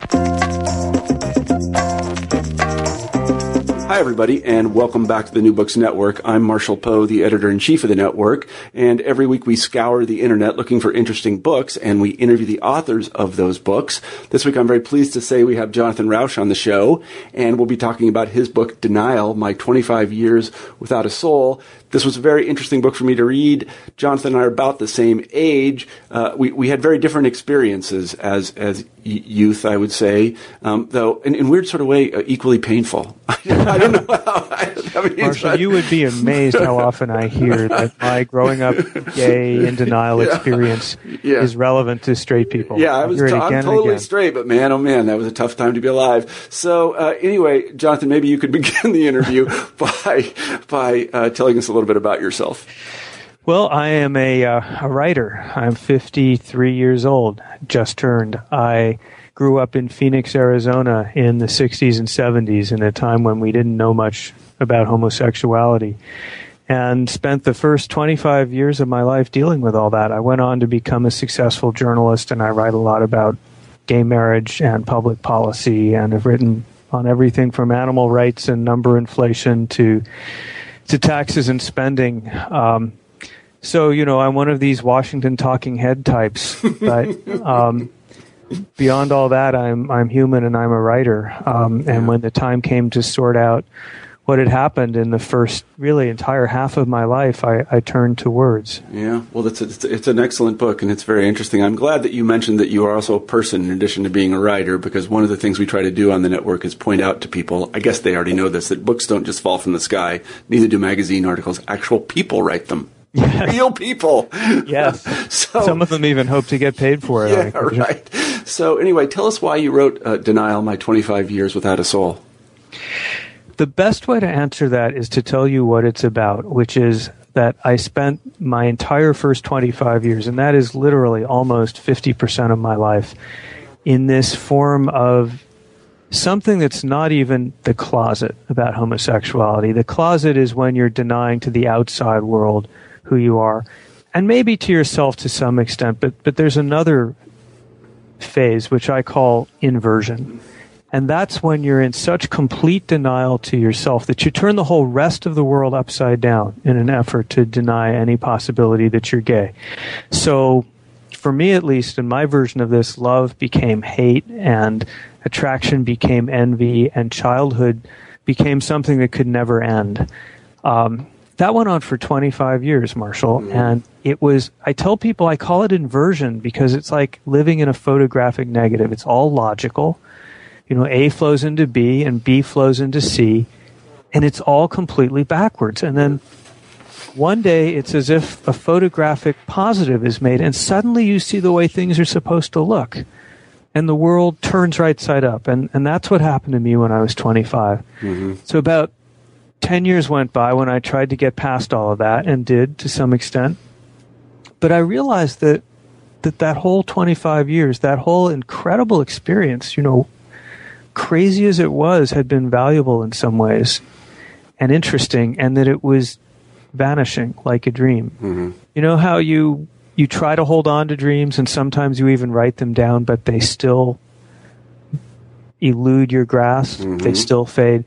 Thank you. Hi, everybody, and welcome back to the New Books Network. I'm Marshall Poe, the editor in chief of the network, and every week we scour the internet looking for interesting books, and we interview the authors of those books. This week I'm very pleased to say we have Jonathan Rauch on the show, and we'll be talking about his book, Denial My 25 Years Without a Soul. This was a very interesting book for me to read. Jonathan and I are about the same age. Uh, we, we had very different experiences as, as youth, I would say, um, though in, in weird sort of way, uh, equally painful. I don't know how. I mean, Marshall, you would be amazed how often I hear that my growing up gay in denial yeah. experience yeah. is relevant to straight people. Yeah, I was. T- I'm totally straight, but man, oh man, that was a tough time to be alive. So uh, anyway, Jonathan, maybe you could begin the interview by by uh, telling us a little bit about yourself. Well, I am a, uh, a writer. I'm 53 years old, just turned. I grew up in Phoenix, Arizona in the 60s and 70s in a time when we didn't know much about homosexuality and spent the first 25 years of my life dealing with all that. I went on to become a successful journalist and I write a lot about gay marriage and public policy and have written on everything from animal rights and number inflation to to taxes and spending. Um, so you know, I'm one of these Washington talking head types, but um, beyond all that, I'm I'm human and I'm a writer. Um, and when the time came to sort out what had happened in the first really entire half of my life, I, I turned to words. Yeah, well, it's, it's, it's an excellent book and it's very interesting. I'm glad that you mentioned that you are also a person in addition to being a writer, because one of the things we try to do on the network is point out to people. I guess they already know this that books don't just fall from the sky. Neither do magazine articles. Actual people write them. Yes. Real people. Yes. so, Some of them even hope to get paid for it. Yeah, right. So, anyway, tell us why you wrote uh, Denial My 25 Years Without a Soul. The best way to answer that is to tell you what it's about, which is that I spent my entire first 25 years, and that is literally almost 50% of my life, in this form of something that's not even the closet about homosexuality. The closet is when you're denying to the outside world who you are, and maybe to yourself to some extent, but, but there's another phase which I call inversion and that's when you're in such complete denial to yourself that you turn the whole rest of the world upside down in an effort to deny any possibility that you're gay. So, for me at least, in my version of this, love became hate and attraction became envy and childhood became something that could never end. Um, that went on for 25 years, Marshall. Mm-hmm. And it was, I tell people I call it inversion because it's like living in a photographic negative. It's all logical you know, A flows into B and B flows into C, and it's all completely backwards. And then one day it's as if a photographic positive is made, and suddenly you see the way things are supposed to look. And the world turns right side up. And, and that's what happened to me when I was 25. Mm-hmm. So about 10 years went by when I tried to get past all of that and did to some extent. But I realized that that, that whole 25 years, that whole incredible experience, you know, crazy as it was, had been valuable in some ways and interesting, and that it was vanishing like a dream. Mm-hmm. You know how you you try to hold on to dreams, and sometimes you even write them down, but they still elude your grasp. Mm-hmm. They still fade.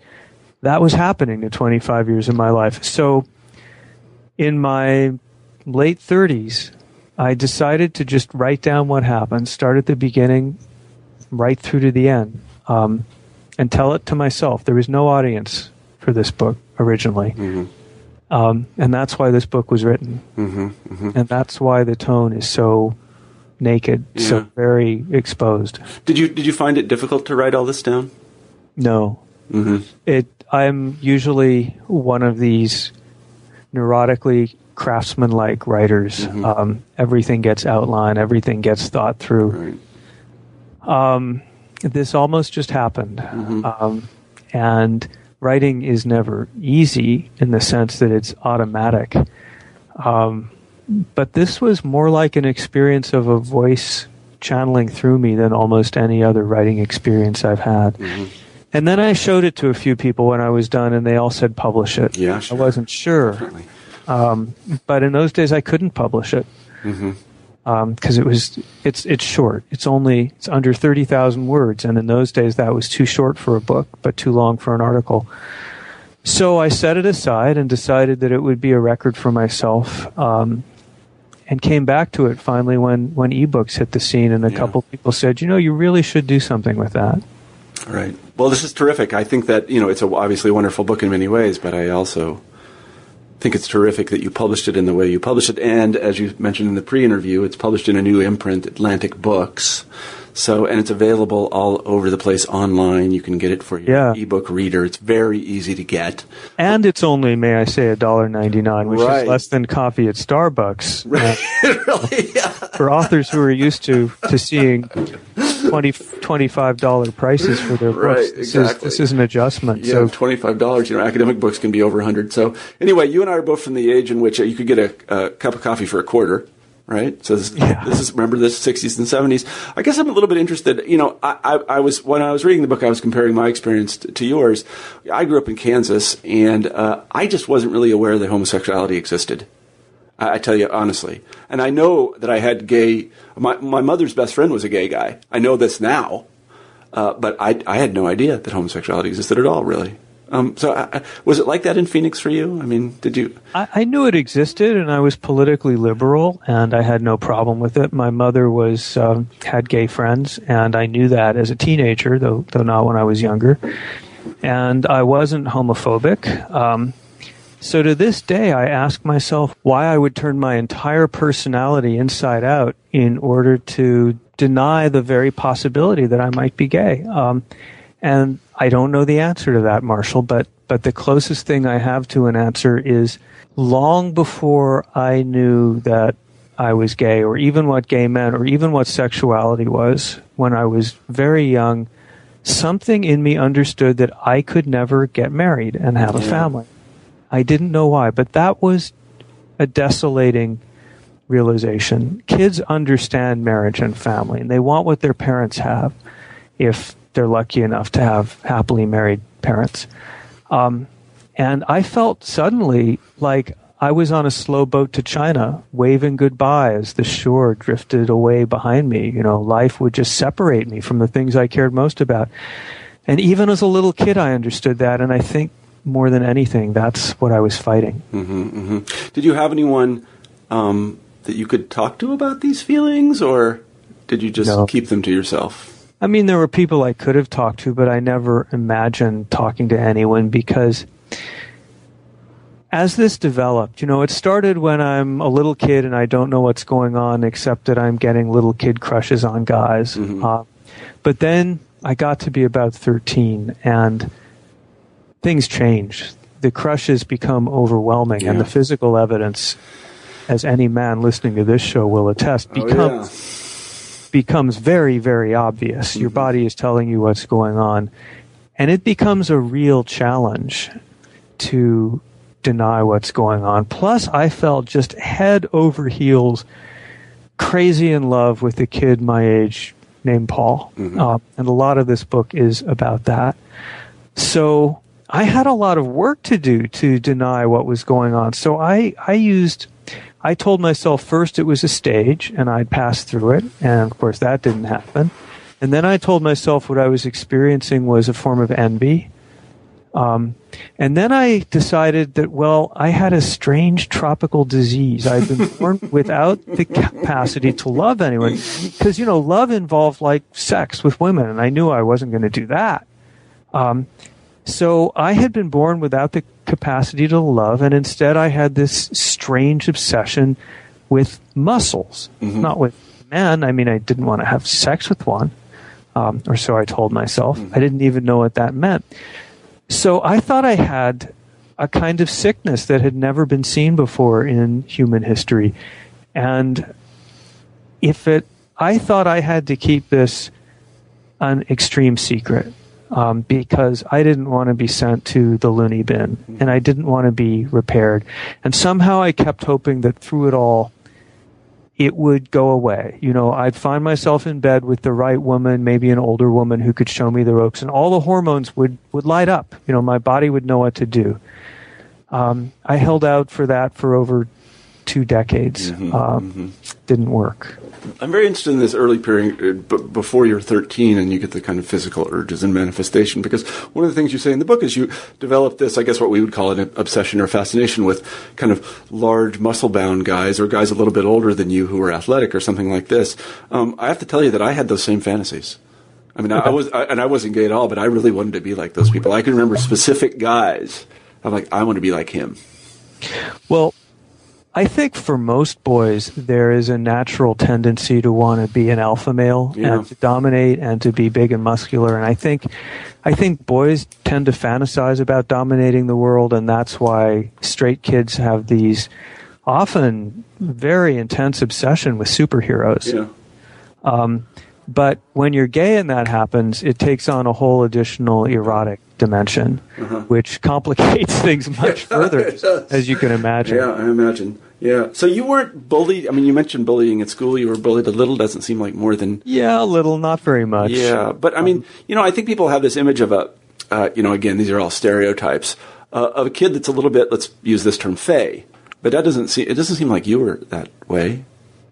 That was happening in 25 years of my life. So, in my late 30s, I decided to just write down what happened, start at the beginning, right through to the end um, and tell it to myself. There was no audience for this book originally. Mm-hmm. Um, and that's why this book was written. Mm-hmm, mm-hmm. And that's why the tone is so naked, yeah. so very exposed. Did you did you find it difficult to write all this down? No. Mm-hmm. It. I'm usually one of these neurotically craftsman-like writers. Mm-hmm. Um, everything gets outlined, everything gets thought through. Right. Um, this almost just happened. Mm-hmm. Um, and writing is never easy in the sense that it's automatic. Um, but this was more like an experience of a voice channeling through me than almost any other writing experience I've had. Mm-hmm. And then I showed it to a few people when I was done, and they all said, publish it. Yeah, sure. I wasn't sure. Um, but in those days, I couldn't publish it. Mm-hmm. because um, it was it's it's short. It's only it's under thirty thousand words, and in those days that was too short for a book, but too long for an article. So I set it aside and decided that it would be a record for myself, um, and came back to it finally when when ebooks hit the scene, and a yeah. couple people said, you know, you really should do something with that. Right. Well, this is terrific. I think that you know it's a, obviously a wonderful book in many ways, but I also think it's terrific that you published it in the way you published it. And as you mentioned in the pre-interview, it's published in a new imprint, Atlantic Books. So, and it's available all over the place online. You can get it for your yeah. ebook reader. It's very easy to get. And it's only, may I say, $1.99, which right. is less than coffee at Starbucks. Right. Uh, really? Yeah. For authors who are used to, to seeing 20 $25 prices for their books. Right, this exactly. Is, this is an adjustment. Yeah, so $25. You know, academic books can be over 100 So anyway, you and I are both from the age in which uh, you could get a, a cup of coffee for a quarter right? So this, yeah. this, is remember this 60s and 70s. I guess I'm a little bit interested. You know, I, I, I was when I was reading the book, I was comparing my experience to, to yours. I grew up in Kansas, and uh, I just wasn't really aware that homosexuality existed. I, I, tell you honestly, and I know that I had gay. My my mother's best friend was a gay guy. I know this now, uh, but I I had no idea that homosexuality existed at all. Really. Um, so, I, was it like that in Phoenix for you? I mean, did you? I, I, knew it existed, and I was politically liberal, and I had no problem with it. My mother was um, had gay friends, and I knew that as a teenager, though though not when I was younger. And I wasn't homophobic. Um, so to this day, I ask myself why I would turn my entire personality inside out in order to deny the very possibility that I might be gay. Um, and I don't know the answer to that, Marshall, but, but the closest thing I have to an answer is long before I knew that I was gay or even what gay meant or even what sexuality was when I was very young, something in me understood that I could never get married and have a family. I didn't know why, but that was a desolating realization. Kids understand marriage and family and they want what their parents have if they're lucky enough to have happily married parents. Um, and I felt suddenly like I was on a slow boat to China, waving goodbye as the shore drifted away behind me. You know, life would just separate me from the things I cared most about. And even as a little kid, I understood that. And I think more than anything, that's what I was fighting. Mm-hmm, mm-hmm. Did you have anyone um, that you could talk to about these feelings, or did you just no. keep them to yourself? I mean, there were people I could have talked to, but I never imagined talking to anyone because as this developed, you know, it started when I'm a little kid and I don't know what's going on except that I'm getting little kid crushes on guys. Mm-hmm. Uh, but then I got to be about 13 and things change. The crushes become overwhelming yeah. and the physical evidence, as any man listening to this show will attest, becomes. Oh, yeah becomes very, very obvious. Your mm-hmm. body is telling you what's going on. And it becomes a real challenge to deny what's going on. Plus, I felt just head over heels crazy in love with a kid my age named Paul. Mm-hmm. Uh, and a lot of this book is about that. So I had a lot of work to do to deny what was going on. So I, I used I told myself first it was a stage and I'd pass through it. And of course, that didn't happen. And then I told myself what I was experiencing was a form of envy. Um, and then I decided that, well, I had a strange tropical disease. I'd been born without the capacity to love anyone. Because, you know, love involved like sex with women, and I knew I wasn't going to do that. Um, so I had been born without the capacity to love, and instead I had this strange obsession with muscles, mm-hmm. not with men. I mean, I didn't want to have sex with one, um, or so I told myself. Mm-hmm. I didn't even know what that meant. So I thought I had a kind of sickness that had never been seen before in human history. And if it, I thought I had to keep this an extreme secret um, because I didn't want to be sent to the loony bin and I didn't want to be repaired. And somehow I kept hoping that through it all, it would go away. You know, I'd find myself in bed with the right woman, maybe an older woman who could show me the ropes, and all the hormones would, would light up. You know, my body would know what to do. Um, I held out for that for over two decades Mm-hmm, um, didn't work. I'm very interested in this early period uh, b- before you're 13 and you get the kind of physical urges and manifestation because one of the things you say in the book is you develop this, I guess what we would call an obsession or fascination with kind of large muscle bound guys or guys a little bit older than you who are athletic or something like this. Um, I have to tell you that I had those same fantasies. I mean, I, I was, I, and I wasn't gay at all, but I really wanted to be like those people. I can remember specific guys. I'm like, I want to be like him. Well, I think for most boys, there is a natural tendency to want to be an alpha male Yeah. and to dominate and to be big and muscular. And I think, I think boys tend to fantasize about dominating the world, and that's why straight kids have these often very intense obsession with superheroes. Yeah. Um, But when you're gay and that happens, it takes on a whole additional erotic dimension, which complicates things much further, Uh-huh. As you can imagine. Yeah, I imagine. Yeah. So you weren't bullied. I mean, you mentioned bullying at school. You were bullied a little. Doesn't seem like more than. Yeah, a little, not very much. Yeah. But I mean, you know, I think people have this image of a, uh, you know, again, these are all stereotypes uh, of a kid that's a little bit. Let's use this term, fey. But that doesn't seem. It doesn't seem like you were that way.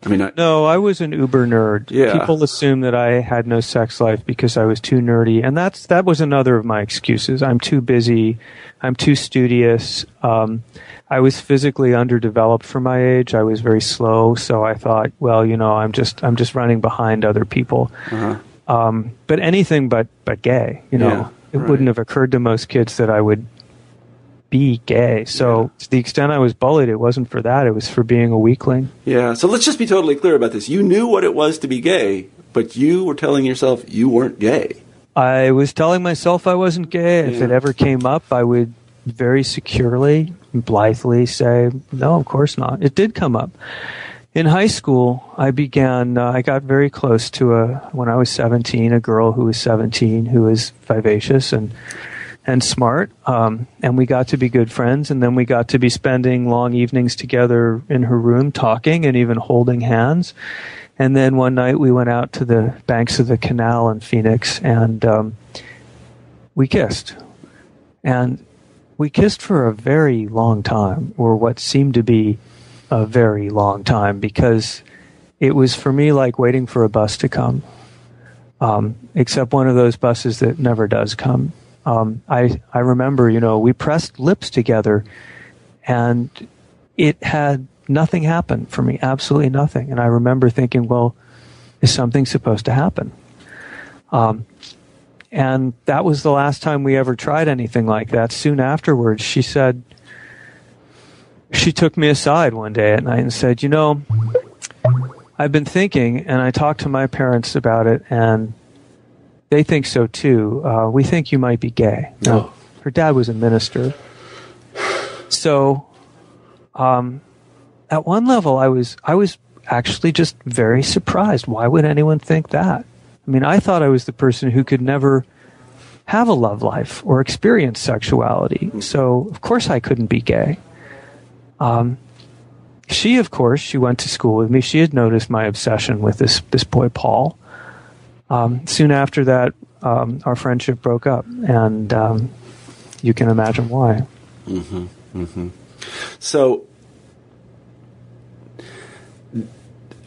I mean, I, No, I was an uber nerd. Yeah. People assume that I had no sex life because I was too nerdy, and that's that was another of my excuses. I'm too busy. I'm too studious. Um, I was physically underdeveloped for my age. I was very slow, so I thought, well, you know, I'm just I'm just running behind other people. Uh-huh. Um, but anything but but gay, you know, Yeah, it right. wouldn't have occurred to most kids that I would be gay. So to the extent I was bullied, it wasn't for that. It was for being a weakling. yeah. So let's just be totally clear about this. You knew what it was to be gay, but you were telling yourself you weren't gay. I was telling myself I wasn't gay. If it ever came up, I would very securely, blithely say, no, of course not. It did come up. In high school, I began, uh, I got very close to a, when I was 17, a girl who was 17 who was vivacious and, and smart. Um, and we got to be good friends. And then we got to be spending long evenings together in her room talking and even holding hands. And then one night we went out to the banks of the canal in Phoenix and um, we kissed. And we kissed for a very long time, or what seemed to be a very long time, because it was for me like waiting for a bus to come, um, except one of those buses that never does come. Um, I, I remember, you know, we pressed lips together and it had nothing happen for me, absolutely nothing. And I remember thinking, well, is something supposed to happen? Um, and that was the last time we ever tried anything like that. Soon afterwards, she said, she took me aside one day at night and said, you know, I've been thinking, and I talked to my parents about it, and they think so too. Uh, we think you might be gay. No. Her dad was a minister. So, um, at one level, I was I was actually just very surprised. Why would anyone think that? I mean, I thought I was the person who could never have a love life or experience sexuality. So, of course, I couldn't be gay. Um, she, of course, she went to school with me. She had noticed my obsession with this this boy Paul. Um, soon after that, um, our friendship broke up, and um, you can imagine why. So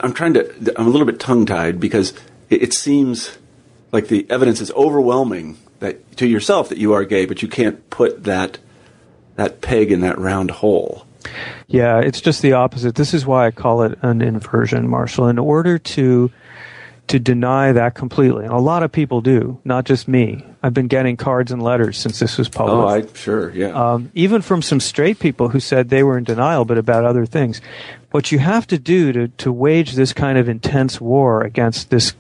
I'm trying to. I'm a little bit tongue tied because it, it seems like the evidence is overwhelming that to yourself that you are gay, but you can't put that that peg in that round hole. Yeah, it's just the opposite. This is why I call it an inversion, Marshall. In order to to deny that completely, and a lot of people do, not just me. I've been getting cards and letters since this was published. Oh, I sure, yeah. um, even from some straight people who said they were in denial, but about other things. What you have to do to, to wage this kind of intense war against this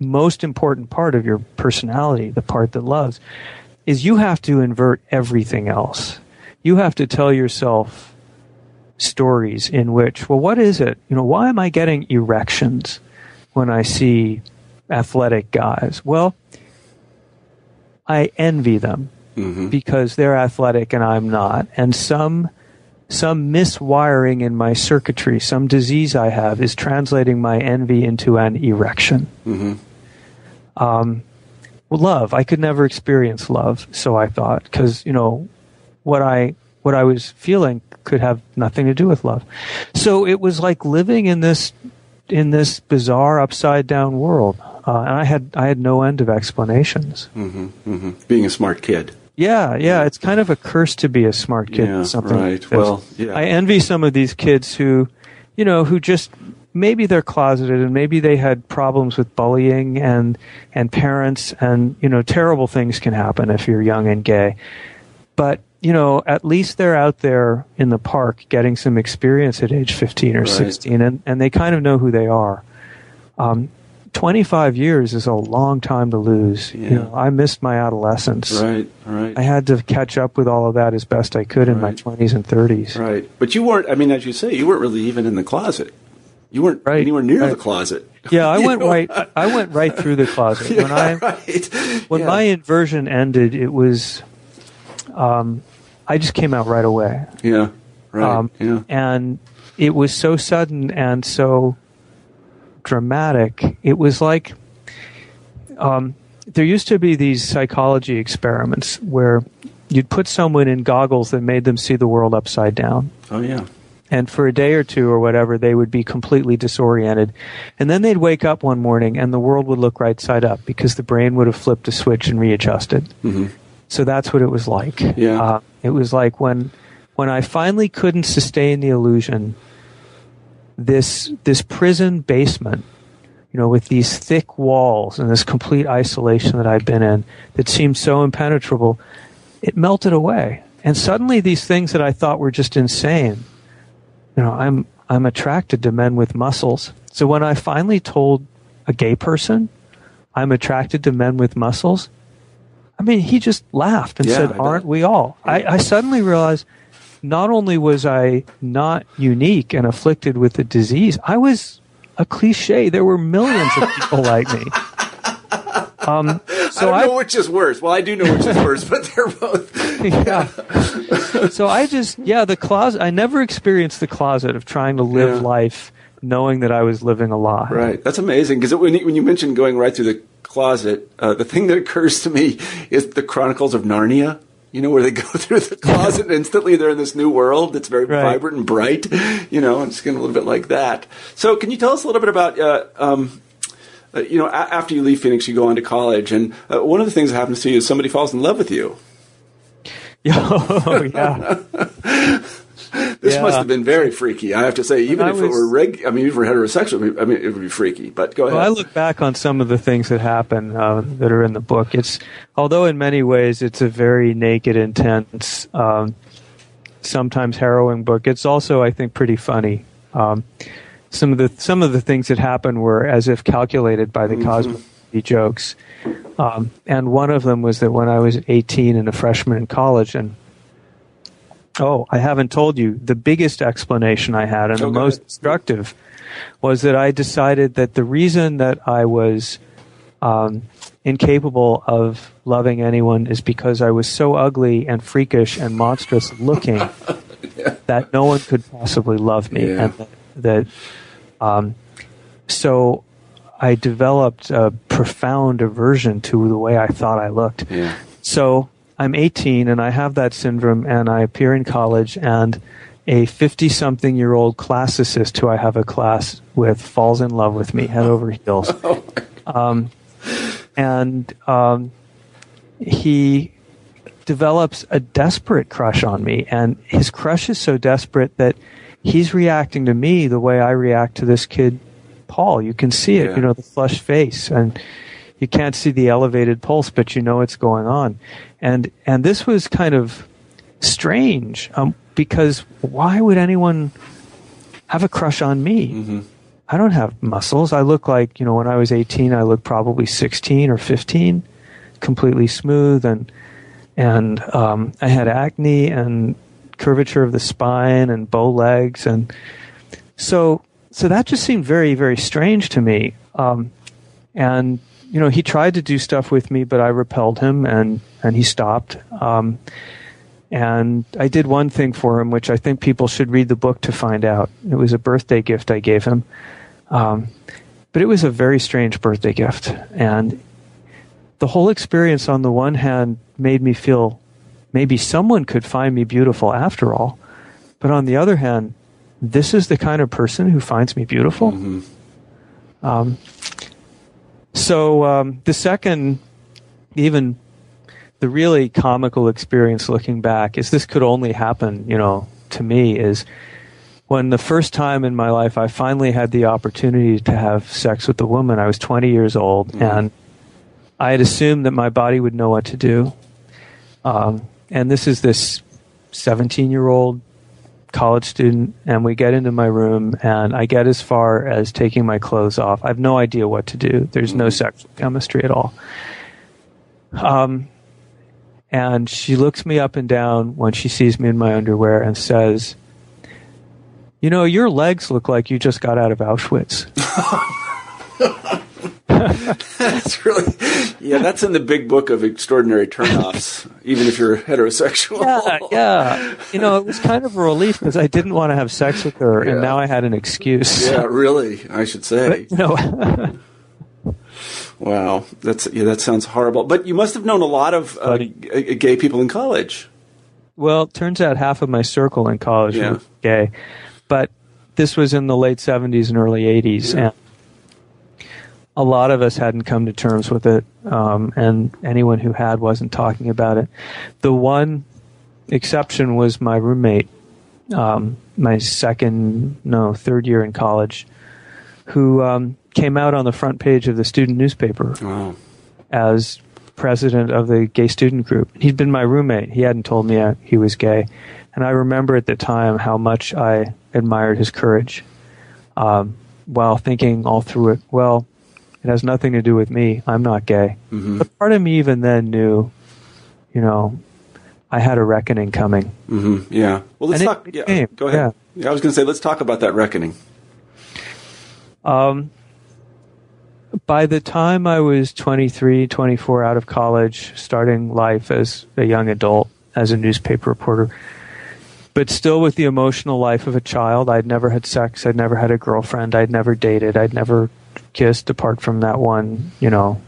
most important part of your personality, the part that loves, is you have to invert everything else. You have to tell yourself stories in which, well, what is it? You know, why am I getting erections when I see athletic guys? Well, I envy them because they're athletic and I'm not. And some some miswiring in my circuitry, some disease I have, is translating my envy into an erection. Um, well, love. I could never experience love, so I thought, because you know what I what I was feeling could have nothing to do with love. So it was like living in this in this bizarre upside down world, uh, and I had I had no end of explanations. Mm-hmm, mm-hmm. Being a smart kid. Yeah, yeah, it's kind of a curse to be a smart kid. Yeah, something right. like well, yeah. I envy some of these kids who, you know, who just maybe they're closeted and maybe they had problems with bullying and and parents and you know terrible things can happen if you're young and gay. But you know, at least they're out there in the park getting some experience at age 15 or Right. 16 and, and they kind of know who they are. Um, 25 years is a long time to lose. Yeah. You know, I missed my adolescence. right, right. I had to catch up with all of that as best I could in my 20s and 30s. Right. But you weren't, I mean, as you say, you weren't really even in the closet. You weren't Right, anywhere near right. the closet. Yeah, I went know? right. I went right through the closet when I right. when Yeah. my inversion ended. It was, um, I just came out right away, Yeah. Right. um, yeah. and it was so sudden and so dramatic. It was like um, there used to be these psychology experiments where you'd put someone in goggles that made them see the world upside down. Oh, yeah. and for a day or two or whatever, they would be completely disoriented. And then they'd wake up one morning and the world would look right side up because the brain would have flipped a switch and readjusted. Mm-hmm. So that's what it was like. Yeah. Uh, it was like when when I finally couldn't sustain the illusion, this this prison basement, you know, with these thick walls and this complete isolation that I'd been in that seemed so impenetrable, it melted away. And suddenly these things that I thought were just insane, you know, I'm I'm attracted to men with muscles. So when I finally told a gay person I'm attracted to men with muscles, I mean, he just laughed and Yeah, said, "Aren't we all?" I, I suddenly realized not only was I not unique and afflicted with the disease, I was a cliche. There were millions of people like me. Um, I so don't I, know which is worse. Well, I do know which is worse, but they're both. yeah. so I just, yeah, the closet. I never experienced the closet of trying to live Yeah. life knowing that I was living a lie. Right. That's amazing because when, when you mentioned going right through the closet, uh, the thing that occurs to me is the Chronicles of Narnia. You know, where they go through the closet and instantly they're in this new world that's very Right. vibrant and bright. You know, I'm it's getting a little bit like that. So, can you tell us a little bit about, uh, um, uh, you know, a- after you leave Phoenix, you go on to college, and uh, one of the things that happens to you is somebody falls in love with you. oh, yeah. This Yeah. must have been very freaky, I have to say. Even if it were reg, I mean, if it were heterosexual, I mean, it would be freaky. But go ahead. Well, I look back on some of the things that happen uh, that are in the book. It's although in many ways it's a very naked, intense, um, sometimes harrowing book. It's also, I think, pretty funny. Um, some of the some of the things that happen were as if calculated by the Cosmo jokes, um, and one of them was that when I was 18 and a freshman in college, and oh, I haven't told you the biggest explanation I had and Oh, the most ahead. instructive was that I decided that the reason that I was um, incapable of loving anyone is because I was so ugly and freakish and monstrous looking that no one could possibly love me, Yeah. and that, that um, so I developed a profound aversion to the way I thought I looked. yeah. So I'm 18 and I have that syndrome, and I appear in college, and a 50 something year old classicist who I have a class with falls in love with me head over heels. um, and um, he develops a desperate crush on me, and his crush is so desperate that he's reacting to me the way I react to this kid, Paul. You can see it, Yeah. you know, the flushed face, and you can't see the elevated pulse, but you know it's going on. And and this was kind of strange um, because why would anyone have a crush on me? I don't have muscles. I look like, you know, when I was 18, I looked probably 16 or 15, completely smooth and and um, I had acne and curvature of the spine and bow legs and so so that just seemed very very strange to me. Um, and you know, he tried to do stuff with me, but I repelled him and and he stopped. Um, and I did one thing for him, which I think people should read the book to find out. It was a birthday gift I gave him. Um, but it was a very strange birthday gift. And the whole experience, on the one hand, made me feel maybe someone could find me beautiful after all. But on the other hand, this is the kind of person who finds me beautiful. Mm-hmm. Um, so um, the second, even the really comical experience looking back is this could only happen, you know, to me is when the first time in my life I finally had the opportunity to have sex with a woman. I was 20 years old, Mm-hmm. and I had assumed that my body would know what to do. Um, and this is this 17 year old college student, and we get into my room, and I get as far as taking my clothes off. I have no idea what to do. There's no sexual chemistry at all. Um, and she looks me up and down when she sees me in my underwear and says, You know, your legs look like you just got out of Auschwitz. That's really, yeah, that's in the big book of extraordinary turnoffs, even if you're heterosexual. yeah, yeah. You know, it was kind of a relief because I didn't want to have sex with her, Yeah. and now I had an excuse. Yeah, really, I should say. You know, Wow, that's yeah, that sounds horrible. But you must have known a lot of uh, g- gay people in college. well, it turns out half of my circle in college Yeah. were gay, but this was in the late '70s and early '80s, Yeah. and a lot of us hadn't come to terms with it, um, and anyone who had wasn't talking about it. The one exception was my roommate, um, my second, no, third year in college, who um, came out on the front page of the student newspaper Wow. as president of the gay student group. He'd been my roommate. He hadn't told me he was gay. And I remember at the time how much I admired his courage um, while thinking all through it, well, it has nothing to do with me. I'm not gay. Mhm. But part of me even then knew, you know, I had a reckoning coming. hmm Yeah. Well, let's And talk. it yeah, go ahead. Yeah. I was going to say, let's talk about that reckoning. Um, by the time I was 23, 24 out of college, starting life as a young adult, as a newspaper reporter, but still with the emotional life of a child, I'd never had sex, I'd never had a girlfriend, I'd never dated, I'd never kissed apart from that one, you know,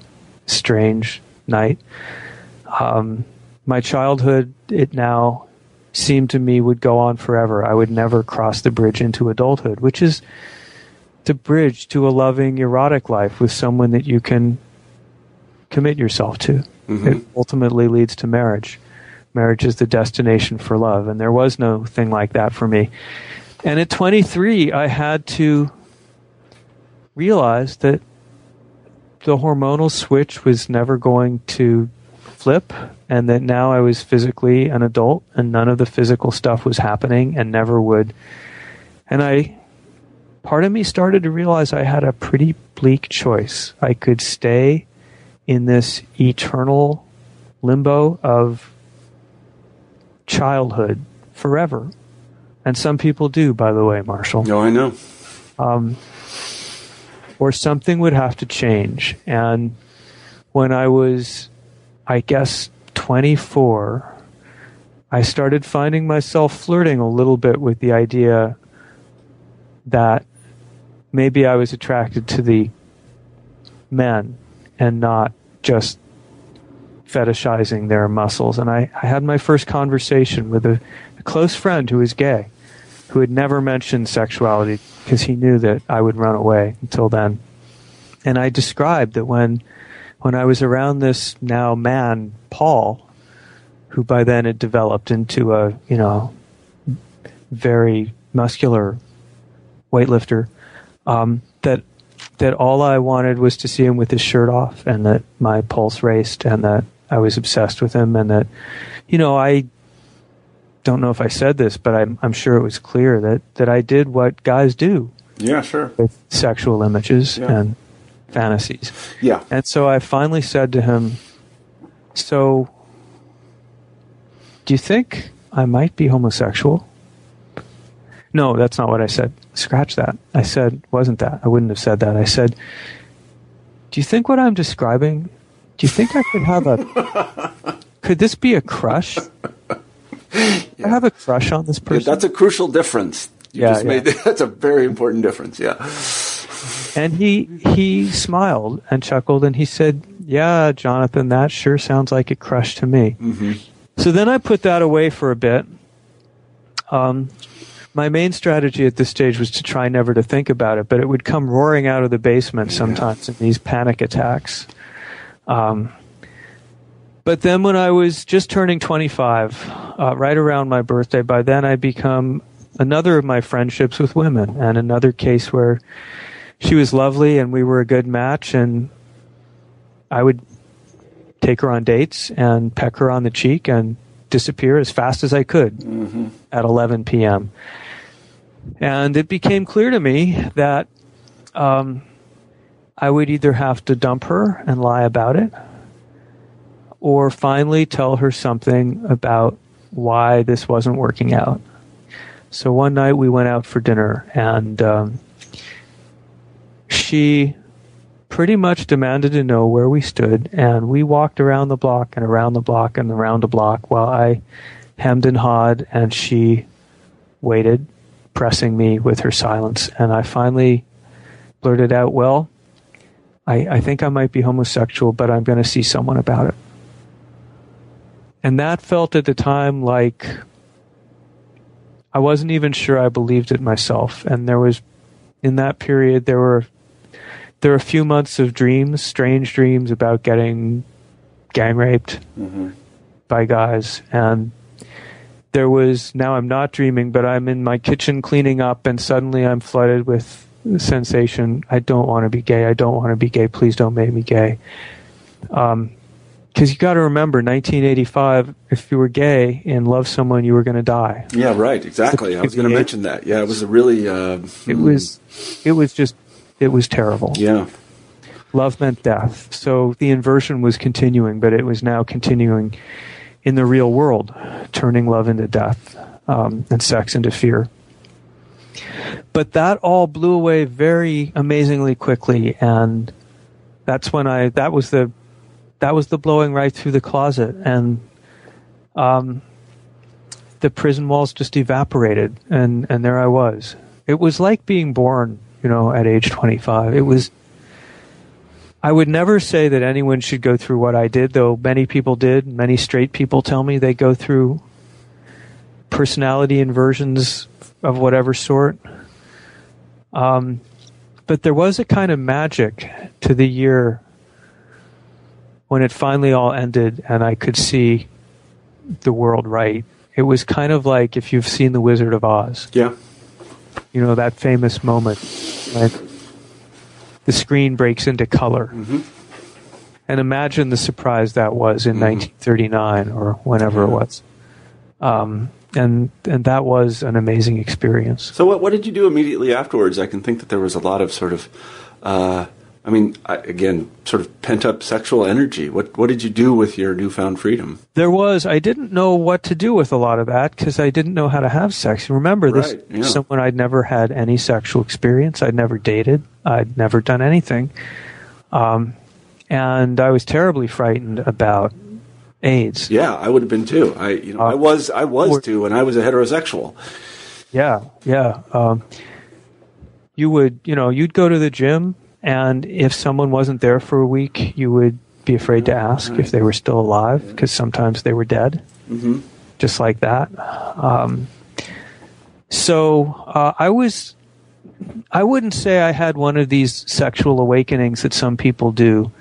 strange night. Um, my childhood, it now seemed to me would go on forever. I would never cross the bridge into adulthood, which is the bridge to a loving erotic life with someone that you can commit yourself to. It ultimately leads to marriage. Marriage is the destination for love, and there was no thing like that for me. And at 23, I had to realize that the hormonal switch was never going to flip, and that now I was physically an adult, and none of the physical stuff was happening, and never would. And I part of me started to realize I had a pretty bleak choice. I could stay in this eternal limbo of childhood forever. And some people do, by the way, Marshall. No, I know. Um, or something would have to change. And when I was, I guess, 24, I started finding myself flirting a little bit with the idea that maybe I was attracted to the men and not just fetishizing their muscles. And I, I had my first conversation with a, a close friend who was gay, who had never mentioned sexuality because he knew that I would run away until then. And I described that when when I was around this now man, Paul, who by then had developed into a, you know, very muscular weightlifter, um, that that all I wanted was to see him with his shirt off, and that my pulse raced, and that I was obsessed with him, and that, you know, I don't know if I said this, but I'm I'm sure it was clear that that I did what guys do Yeah, sure. with sexual images Yeah. and fantasies. Yeah. And so I finally said to him, So, do you think I might be homosexual? No, that's not what I said. Scratch that. I said, wasn't that. I wouldn't have said that. I said, Do you think what I'm describing, do you think I could have a, could this be a crush? I have a crush on this Yeah, person. that's a crucial difference. You Yeah, just yeah. made that's a very important difference. Yeah. And he he smiled and chuckled and he said, "Yeah, Jonathan, that sure sounds like a crush to me." So then I put that away for a bit. Um, my main strategy at this stage was to try never to think about it, but it would come roaring out of the basement sometimes in these panic attacks. Um, but then when I was just turning 25, uh, right around my birthday, by then I become another of my friendships with women and another case where she was lovely and we were a good match and I would take her on dates and peck her on the cheek and disappear as fast as I could mm-hmm. at 11 p.m. And it became clear to me that um, I would either have to dump her and lie about it, or finally tell her something about why this wasn't working out. So one night we went out for dinner, and um, she pretty much demanded to know where we stood, and we walked around the block and around the block and around the block while I hemmed and hawed, and she waited, pressing me with her silence. And I finally blurted out, Well, I, I think I might be homosexual, but I'm going to see someone about it. And that felt at the time like I wasn't even sure I believed it myself. And there was, in that period, there were there were a few months of dreams, strange dreams about getting gang raped mm-hmm. by guys. And there was, now I'm not dreaming, but I'm in my kitchen cleaning up, and suddenly I'm flooded with sensation I don't want to be gay. I don't want to be gay. Please don't make me gay. Um, because you got to remember 1985 if you were gay and loved someone you were going to die yeah right exactly i was going to mention that yeah it was a really uh, it was it was just it was terrible. Yeah. Love meant death. So the inversion was continuing, but it was now continuing in the real world, turning love into death um, and sex into fear. But that all blew away very amazingly quickly, and that's when I that was the that was the blowing right through the closet, and um, the prison walls just evaporated, and and there I was. It was like being born you know, at age 25. It was, I would never say that anyone should go through what I did, though many people did. Many straight people tell me they go through personality inversions of whatever sort. Um, but there was a kind of magic to the year when it finally all ended and I could see the world right. It was kind of like if you've seen The Wizard of Oz. Yeah you know, that famous moment when the screen breaks into color. Mm-hmm. And imagine the surprise that was in mm-hmm. 1939 or whenever it was. Um, and and that was an amazing experience. So what what did you do immediately afterwards? I can think that there was a lot of sort of uh, I mean, I, again, sort of pent up sexual energy. What what did you do with your newfound freedom? There was. I didn't know what to do with a lot of that because I didn't know how to have sex. Remember, this right, yeah. someone I'd never had any sexual experience. I'd never dated. I'd never done anything, um, and I was terribly frightened about AIDS. Yeah, I would have been too. I you know uh, I was I was or, too, and I was a heterosexual. Yeah, yeah. Um, you would you know you'd go to the gym and if someone wasn't there for a week, you would be afraid to ask if they were still alive because sometimes they were dead, mm-hmm. just like that. Um, so uh, I was, I wouldn't say I had one of these sexual awakenings that some people do,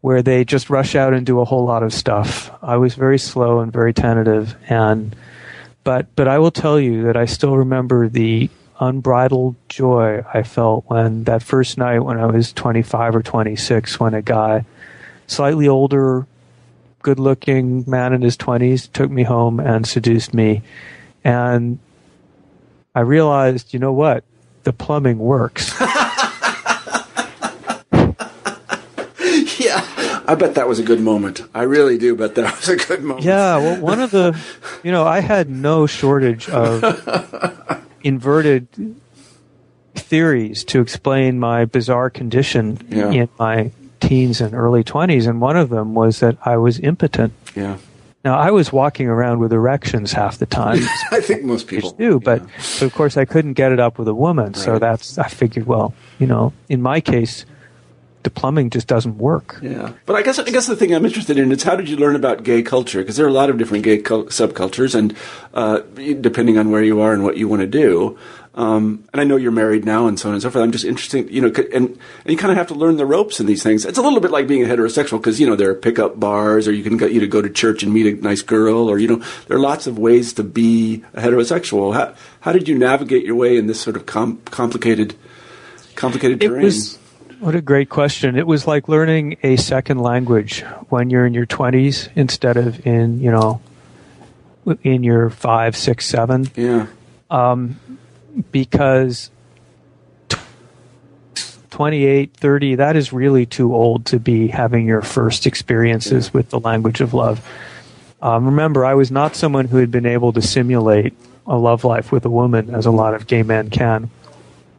where they just rush out and do a whole lot of stuff. I was very slow and very tentative, and but but I will tell you that I still remember the unbridled joy I felt when that first night when I was 25 or 26, when a guy, slightly older, good looking man in his 20s, took me home and seduced me. And I realized, you know what? The plumbing works. yeah, I bet that was a good moment. I really do bet that was a good moment. Yeah, well, one of the, you know, I had no shortage of inverted theories to explain my bizarre condition yeah. in my teens and early 20s and one of them was that I was impotent. Yeah. Now I was walking around with erections half the time. I think most people do, but, yeah. but of course I couldn't get it up with a woman. Right. So that's I figured, well, you know, in my case, the plumbing just doesn't work. Yeah, but I guess I guess the thing I'm interested in is how did you learn about gay culture? Because there are a lot of different gay cul- subcultures, and uh, depending on where you are and what you want to do. Um, and I know you're married now, and so on and so forth. I'm just interested, you know, and, and you kind of have to learn the ropes in these things. It's a little bit like being a heterosexual because you know there are pickup bars, or you can go, you know, go to church and meet a nice girl, or you know, there are lots of ways to be a heterosexual. How how did you navigate your way in this sort of com- complicated complicated terrain? It was, what a great question. It was like learning a second language when you're in your 20s instead of in, you know, in your five, six, seven. Yeah. Um, because 28, 30, that is really too old to be having your first experiences with the language of love. Um, remember, I was not someone who had been able to simulate a love life with a woman as a lot of gay men can.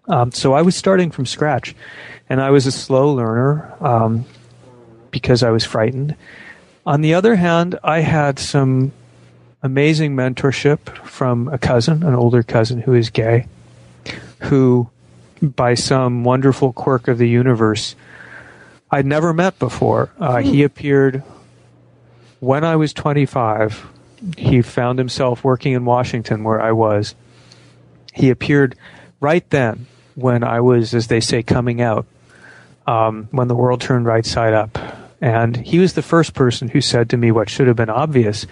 Um, so I was starting from scratch, and I was a slow learner um, because I was frightened. On the other hand, I had some amazing mentorship from a cousin, an older cousin who is gay, who, by some wonderful quirk of the universe, I'd never met before. Uh, He appeared when I was 25. He found himself working in Washington, where I was. He appeared right then when I was, as they say, coming out, um, when the world turned right side up. And he was the first person who said to me what should have been obvious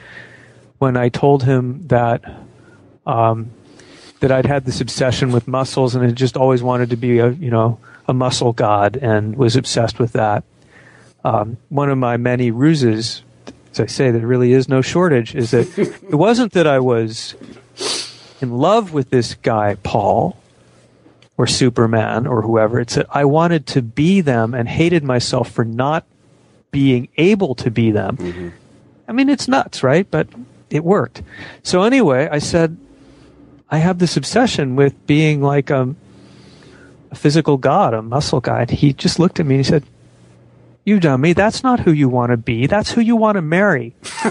when I told him that um, that I'd had this obsession with muscles and had just always wanted to be a you know a muscle god and was obsessed with that. Um, one of my many ruses, as I say, there really is no shortage, is that it wasn't that I was in love with this guy Paul or Superman or whoever. It's that I wanted to be them and hated myself for not being able to be them. Mm-hmm. I mean, it's nuts, right? But it worked. So anyway, I said, I have this obsession with being like a, a physical god, a muscle guy. And he just looked at me and he said, you dummy, that's not who you want to be. That's who you want to marry.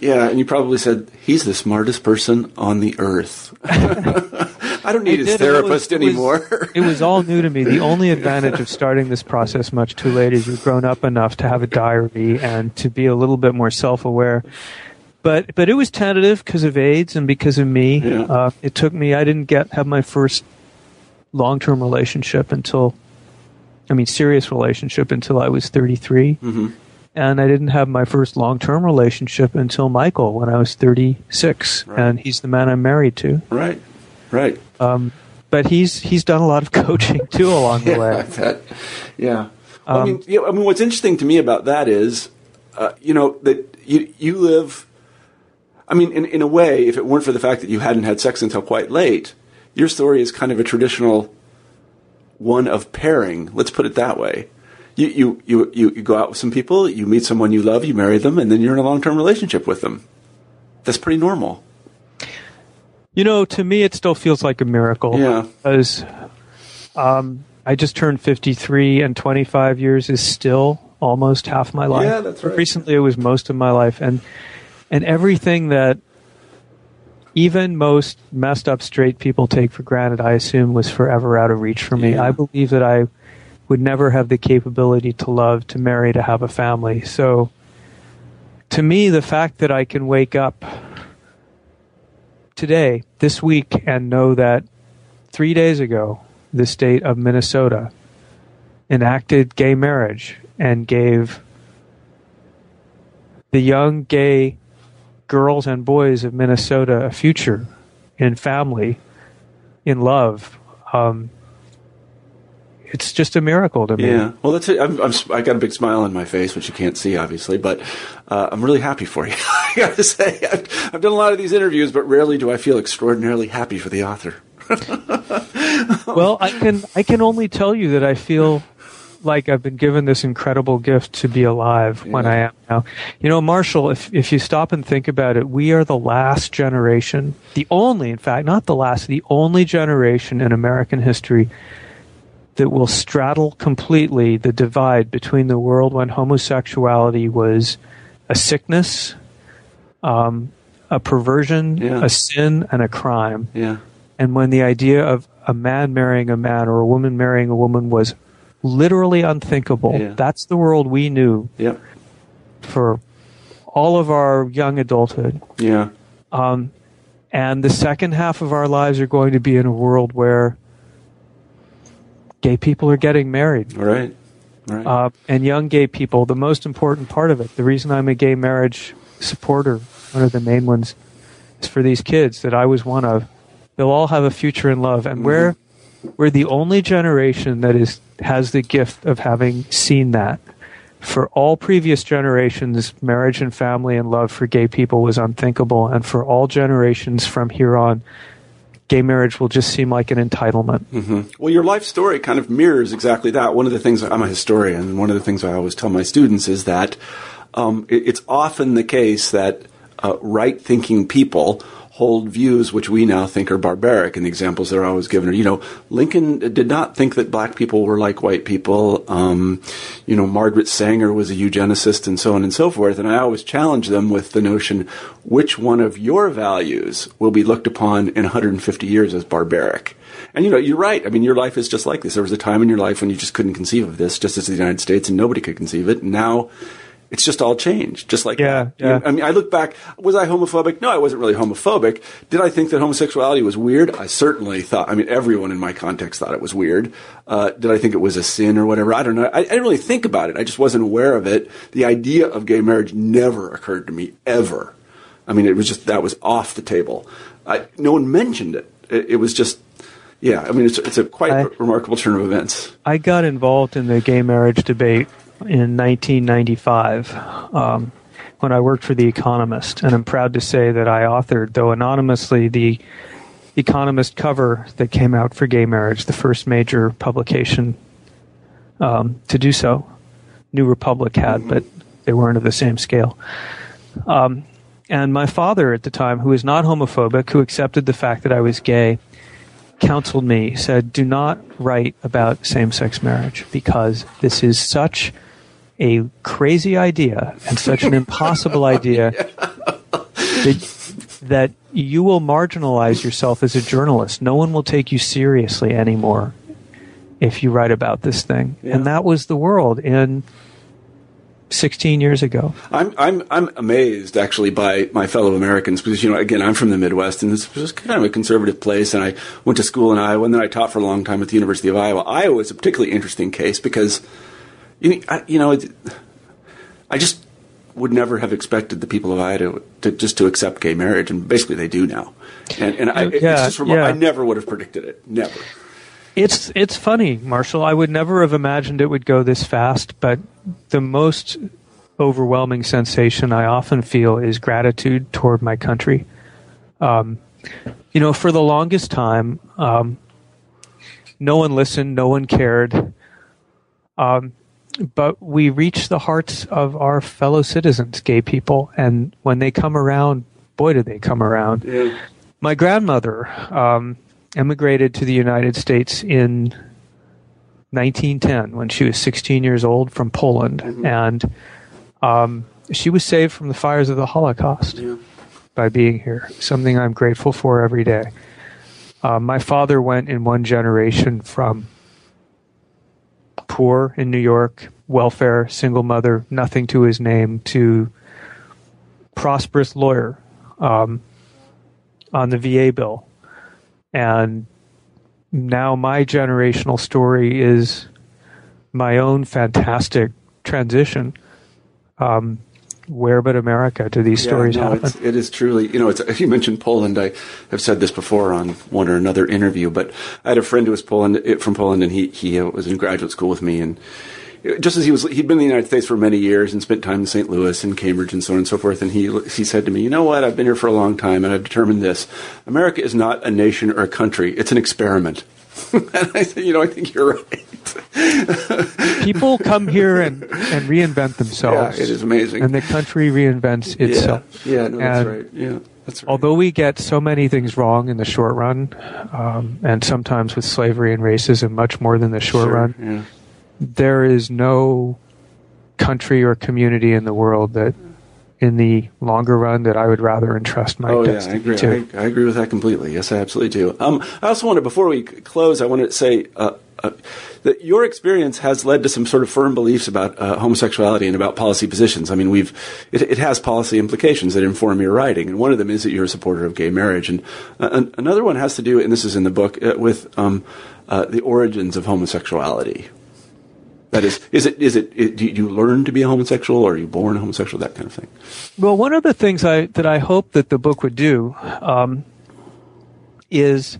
yeah, and you probably said, he's the smartest person on the earth. I don't need I his did. therapist it was, anymore. It was, all new to me. The only advantage of starting this process much too late is you've grown up enough to have a diary and to be a little bit more self-aware. But but it was tentative because of AIDS and because of me. Yeah. Uh, it took me. I didn't get have my first long-term relationship until, I mean, serious relationship until I was 33. Mm-hmm and I didn't have my first long term relationship until Michael when I was 36, right. and he's the man I'm married to. Right, right. Um, but he's he's done a lot of coaching too along the yeah, way. That, yeah. Well, um, I mean, you know, I mean, what's interesting to me about that is, uh, you know, that you you live. I mean, in in a way, if it weren't for the fact that you hadn't had sex until quite late, your story is kind of a traditional one of pairing. Let's put it that way. You, you, you, you, you go out with some people, you meet someone you love, you marry them, and then you're in a long term relationship with them. That's pretty normal. You know, to me, it still feels like a miracle. Yeah. Because um, I just turned 53, and 25 years is still almost half my life. Yeah, that's right. Recently, it was most of my life, and and everything that even most messed up straight people take for granted, I assume, was forever out of reach for me. Yeah. I believe that I would never have the capability to love, to marry, to have a family. So, to me, the fact that I can wake up today, this week, and know that three days ago, the state of Minnesota enacted gay marriage and gave the young gay girls and boys of Minnesota a future in family, in love. Um, it's just a miracle to me. Yeah. Well, that's it. I'm, I'm, i got a big smile on my face, which you can't see, obviously, but uh, I'm really happy for you. I got to say, I've, I've, done a lot of these interviews, but rarely do I feel extraordinarily happy for the author. well, I can I can only tell you that I feel like I've been given this incredible gift to be alive yeah. when I am now. You know, Marshall, if if you stop and think about it, we are the last generation, the only, in fact, not the last, the only generation in American history that will straddle completely the divide between the world when homosexuality was a sickness, um, a perversion, yeah. a sin, and a crime. Yeah. And when the idea of a man marrying a man or a woman marrying a woman was literally unthinkable. Yeah. That's the world we knew Yep. for all of our young adulthood. Yeah. Um, and the second half of our lives are going to be in a world where gay people are getting married. Right. Right. Uh, and young gay people, the most important part of it, the reason I'm a gay marriage supporter, one of the main ones, is for these kids that I was one of. They'll all have a future in love. And we're, we're the only generation that is, has the gift of having seen that. For all previous generations, marriage and family and love for gay people was unthinkable. And for all generations from here on, gay marriage will just seem like an entitlement. Well, your life story kind of mirrors exactly that. One of the things I'm a historian, and one of the things I always tell my students is that um, it, it's often the case that uh, right-thinking people hold views which we now think are barbaric. And the examples that are always given are, you know, Lincoln did not think that black people were like white people. Um, you know, Margaret Sanger was a eugenicist, and so on and so forth. And I always challenge them with the notion: which one of your values will be looked upon in 150 years as barbaric? And you know, you're right. I mean, your life is just like this. There was a time in your life when you just couldn't conceive of this, just as the United States, and nobody could conceive it. And now it's just all changed, just like Yeah, yeah. I mean, I look back. Was I homophobic? No, I wasn't really homophobic. Did I think that homosexuality was weird? I certainly thought. I mean, everyone in my context thought it was weird. Uh, did I think it was a sin or whatever? I don't know. I, I didn't really think about it. I just wasn't aware of it. The idea of gay marriage never occurred to me ever. I mean, it was just that was off the table. I, no one mentioned it. it. It was just, yeah. I mean, it's it's a quite I- remarkable turn of events. I got involved in the gay marriage debate in 1995 um, when I worked for The Economist, and I'm proud to say that I authored, though anonymously, the Economist cover that came out for gay marriage, the first major publication um, to do so. New Republic had, but they weren't of the same scale. Um, and my father at the time, who was not homophobic, who accepted the fact that I was gay, counseled me, said, do not write about same sex marriage because this is such a crazy idea and such an impossible idea that, that you will marginalize yourself as a journalist. No one will take you seriously anymore if you write about this thing. Yeah. And that was the world in 16 years ago. I'm I'm I'm amazed actually by my fellow Americans because you know again I'm from the Midwest and this was kind of a conservative place and I went to school in Iowa and then I taught for a long time at the University of Iowa. Iowa is a particularly interesting case because you I, you know it, I just would never have expected the people of Iowa to just to accept gay marriage and basically they do now. And and I, it's Yeah, just remar- yeah. I never would have predicted it. Never. It's it's funny, Marshall. I would never have imagined it would go this fast, but the most overwhelming sensation I often feel is gratitude toward my country. Um, you know, for the longest time, um, no one listened, no one cared. Um, but we reach the hearts of our fellow citizens, gay people, and when they come around, boy, do they come around Yeah. my grandmother um, emigrated to the United States in 1910 when she was 16 years old from Poland, and um, she was saved from the fires of the Holocaust Yeah. by being here. Something I'm grateful for every day. Uh, my father went in one generation from poor in New York, welfare, single mother, nothing to his name, to prosperous lawyer um, on the VA bill. And now my generational story is my own fantastic transition. Um, where but America do these stories no, happen? It's, it is truly, you know, it's, you mentioned Poland. I have said this before on one or another interview, but I had a friend who was Poland eh, from Poland, and he he uh, was in graduate school with me, and just as he was, he'd been in the United States for many years and spent time in St. Louis and Cambridge and so on and so forth. And he he said to me, "You know what? I've been here for a long time, and I've determined this: America is not a nation or a country; it's an experiment." And I said, "You know, I think you're right." People come here and, and reinvent themselves. Yeah, it is amazing. And the country reinvents itself. Yeah, yeah, no, that's And right. Yeah, that's right. Although we get so many things wrong in the short run, um, and sometimes with slavery and racism, much more than the short Sure, run, yeah. there is no country or community in the world that in the longer run that I would rather entrust my oh yeah, I agree. to. I, I agree with that completely. Yes, I absolutely do. Um, I also wanted before we close, I wanted to say. Uh, uh, that your experience has led to some sort of firm beliefs about uh, homosexuality and about policy positions. I mean, we've it, it, has policy implications that inform your writing, and one of them is that you're a supporter of gay marriage, and uh, another one has to do, and this is in the book, uh, with um, uh, the origins of homosexuality. That is, is it, is it, it, do you learn to be a homosexual or are you born a homosexual, that kind of thing? Well, one of the things I, that I hope that the book would do um, is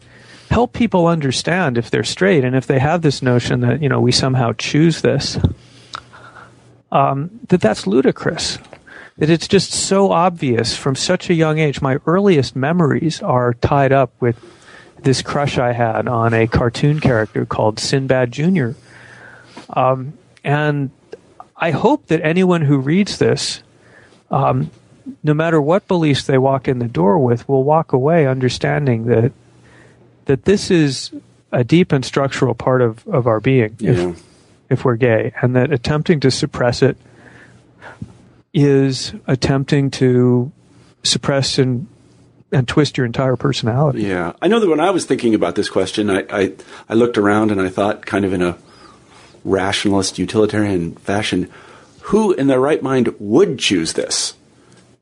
help people understand if they're straight and if they have this notion that, you know, we somehow choose this, um, that that's ludicrous. That it's just so obvious from such a young age. My earliest memories are tied up with this crush I had on a cartoon character called Sinbad Jr., um, and I hope that anyone who reads this, um, no matter what beliefs they walk in the door with, will walk away understanding that that this is a deep and structural part of, of our being yeah. if, if we're gay, and that attempting to suppress it is attempting to suppress and and twist your entire personality. Yeah, I know that when I was thinking about this question, I, I, I looked around and I thought, kind of in a rationalist, utilitarian fashion, who in their right mind would choose this?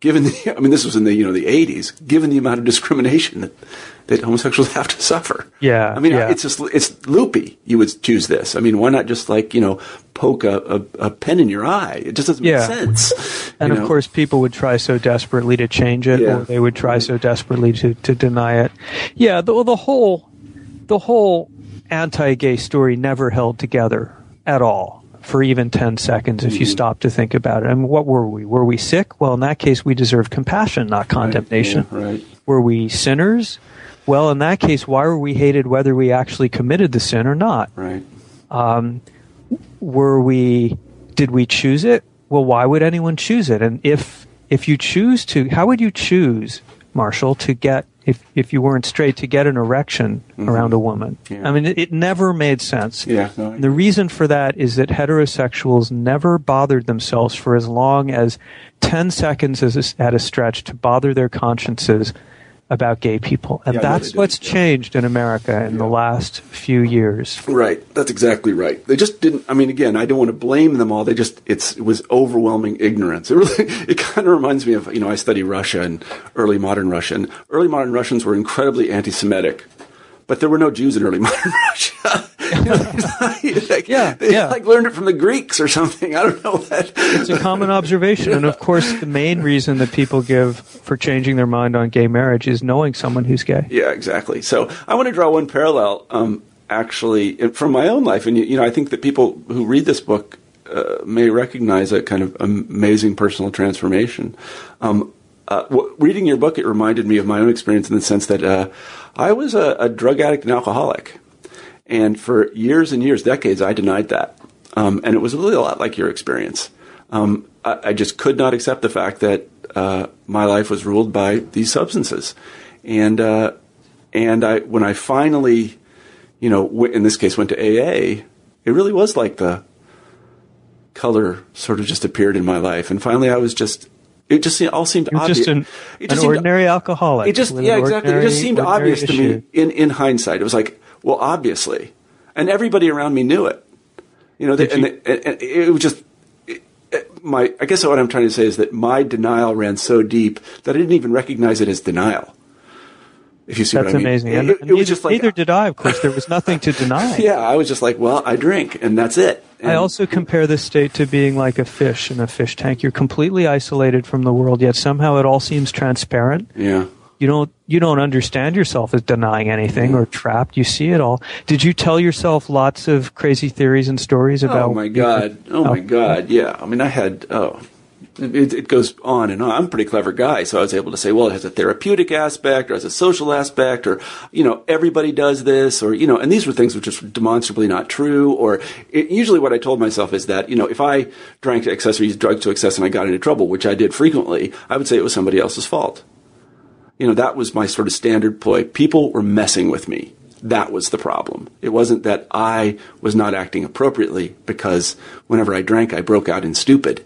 Given the, I mean, this was in the you know the '80s. Given the amount of discrimination that, that homosexuals have to suffer. Yeah, I mean, yeah. it's just it's loopy. You would choose this. I mean, why not just like you know poke a, a, a pen in your eye? It just doesn't Yeah. make sense. And of know? course, people would try so desperately to change it, Yeah. or they would try so desperately to, to deny it. Yeah, the, the whole the whole anti-gay story never held together at all for even 10 seconds if you Mm-hmm. stop to think about it. I mean, what were we? Were we sick? Well, in that case, we deserve compassion, not condemnation. Yeah, right. Were we sinners? Well, in that case, why were we hated whether we actually committed the sin or not? Right. were we did we choose it well why would anyone choose it and if if you choose to how would you choose marshall to get if if you weren't straight to get an erection mm-hmm. around a woman. Yeah. i mean it, it never made sense. Yeah, no, the reason for that is that heterosexuals never bothered themselves for as long as 10 seconds as a, at a stretch to bother their consciences about gay people and Yeah, that's what's yeah. changed in america in the last few years Right. That's exactly right. They just didn't. I mean, again, I don't want to blame them all. They just it's it was overwhelming ignorance. It really it kind of reminds me of you know I study Russia and early modern Russia. And early modern Russians were incredibly anti-Semitic, but there were no Jews in early modern Russia. You know, it's like, Yeah, they yeah. like learned it from the Greeks or something. I don't know what. it's a common observation. And of course, the main reason that people give for changing their mind on gay marriage is knowing someone who's gay. Yeah, exactly. So I want to draw one parallel, um, actually, from my own life, and you, you know, I think that people who read this book uh, may recognize a kind of amazing personal transformation. Um, uh, w- reading your book, it reminded me of my own experience in the sense that uh, I was a, a drug addict and alcoholic, and for years and years, decades, I denied that, um, and it was really a lot like your experience. Um, I, I just could not accept the fact that uh, my life was ruled by these substances, and uh, and I when I finally, you know, w- in this case, went to AA, it really was like the color sort of just appeared in my life, and finally, I was just. It just seemed, all seemed You're obvious. just an, It an just seemed- ordinary alcoholic. it just yeah an exactly. It just seemed obvious to me in in hindsight. It was like, well, obviously, and everybody around me knew it. You know, they, Did and, they, and, it was just it- my. I guess what I'm trying to say is that my denial ran so deep that I didn't even recognize it as denial. If you see That's what I mean, amazing. It, And it- it neither, was just like neither did I, of course. There was nothing to deny. yeah. I was just like, well, I drink, and that's it. I also compare this state to being like a fish in a fish tank. You're completely isolated from the world, yet somehow it all seems transparent. yeah. You don't you don't understand yourself as denying anything Mm-hmm. or trapped. You see it all. Did you tell yourself lots of crazy theories and stories about? Oh my god! Oh my god! Yeah, I mean, I had oh, it, it goes on and on. I'm a pretty clever guy, so I was able to say, well, it has a therapeutic aspect, or it has a social aspect, or you know, everybody does this, or you know, and these were things which are demonstrably not true. Or it, usually, what I told myself is that you know, if I drank accessories, drugs to excess, and I got into trouble, which I did frequently, I would say it was somebody else's fault. You know, that was my sort of standard ploy. People were messing with me. That was the problem. It wasn't that I was not acting appropriately because whenever I drank, I broke out in stupid.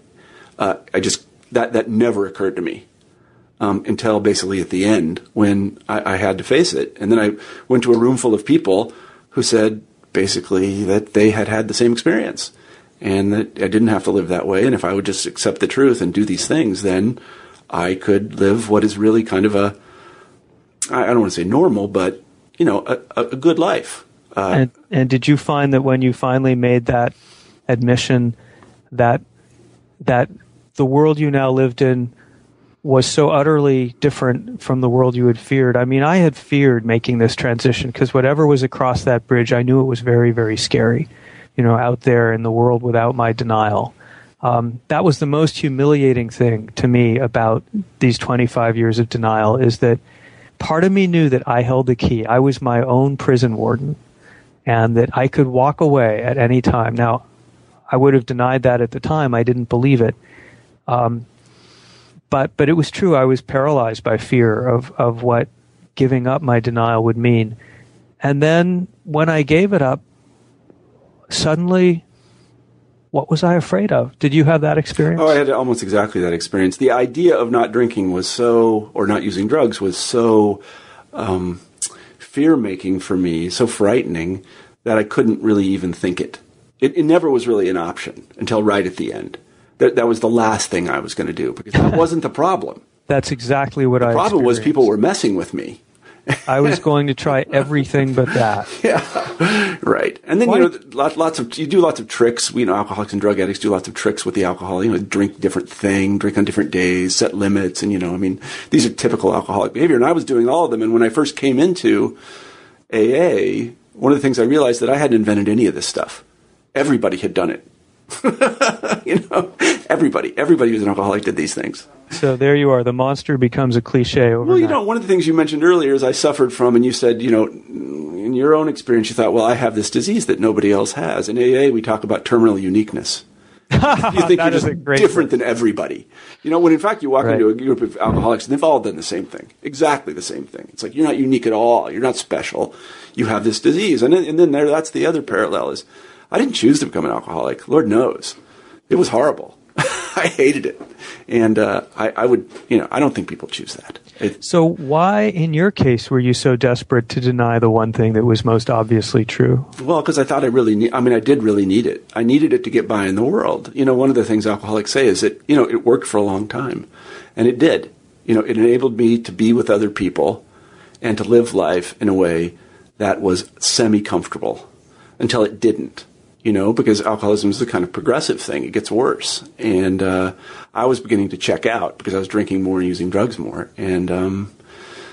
Uh, I just that that never occurred to me um, until basically at the end when I, I had to face it. And then I went to a room full of people who said basically that they had had the same experience and that I didn't have to live that way. And if I would just accept the truth and do these things, then I could live what is really kind of a, I don't want to say normal, but, you know, a, a good life. Uh, and, and did you find that when you finally made that admission that, that the world you now lived in was so utterly different from the world you had feared. I mean, I had feared making this transition because whatever was across that bridge, I knew it was very, very scary, you know, out there in the world without my denial. Um, that was the most humiliating thing to me about these 25 years of denial is that part of me knew that I held the key. I was my own prison warden and that I could walk away at any time. Now, I would have denied that at the time. I didn't believe it. Um, but but it was true. I was paralyzed by fear of of what giving up my denial would mean. And then when I gave it up, suddenly, what was I afraid of? Did you have that experience? Oh, I had almost exactly that experience. The idea of not drinking was so, or not using drugs was so um, fear making for me, so frightening that I couldn't really even think it. it. It never was really an option until right at the end that, that was the last thing I was going to do because that wasn't the problem. That's exactly what the I. The problem was people were messing with me. I was going to try everything but that. Yeah, right. And then Why? you know, lots, lots of you do lots of tricks. You know, alcoholics and drug addicts do lots of tricks with the alcohol. You know, drink different thing, drink on different days, set limits, and you know, I mean, these are typical alcoholic behavior. And I was doing all of them. And when I first came into AA, one of the things I realized that I hadn't invented any of this stuff. Everybody had done it. you know, everybody, everybody who's an alcoholic did these things. So there you are. The monster becomes a cliche overnight. Well, you know, one of the things you mentioned earlier is I suffered from, and you said, you know, in your own experience, you thought, well, I have this disease that nobody else has. In AA, we talk about terminal uniqueness. you think you're just different than everybody. You know, when in fact you walk right. into a group of alcoholics and they've all done the same thing, exactly the same thing. It's like you're not unique at all. You're not special. You have this disease, and then, and then there, that's the other parallel is I didn't choose to become an alcoholic. Lord knows. It was horrible. I hated it. And uh, I, I, would, you know, I don't think people choose that. It, so, why, in your case, were you so desperate to deny the one thing that was most obviously true? Well, because I thought I really need, I mean, I did really need it. I needed it to get by in the world. You know, one of the things alcoholics say is that, you know, it worked for a long time. And it did. You know, it enabled me to be with other people and to live life in a way that was semi comfortable until it didn't you know, because alcoholism is a kind of progressive thing. It gets worse. And uh, I was beginning to check out because I was drinking more and using drugs more. And um,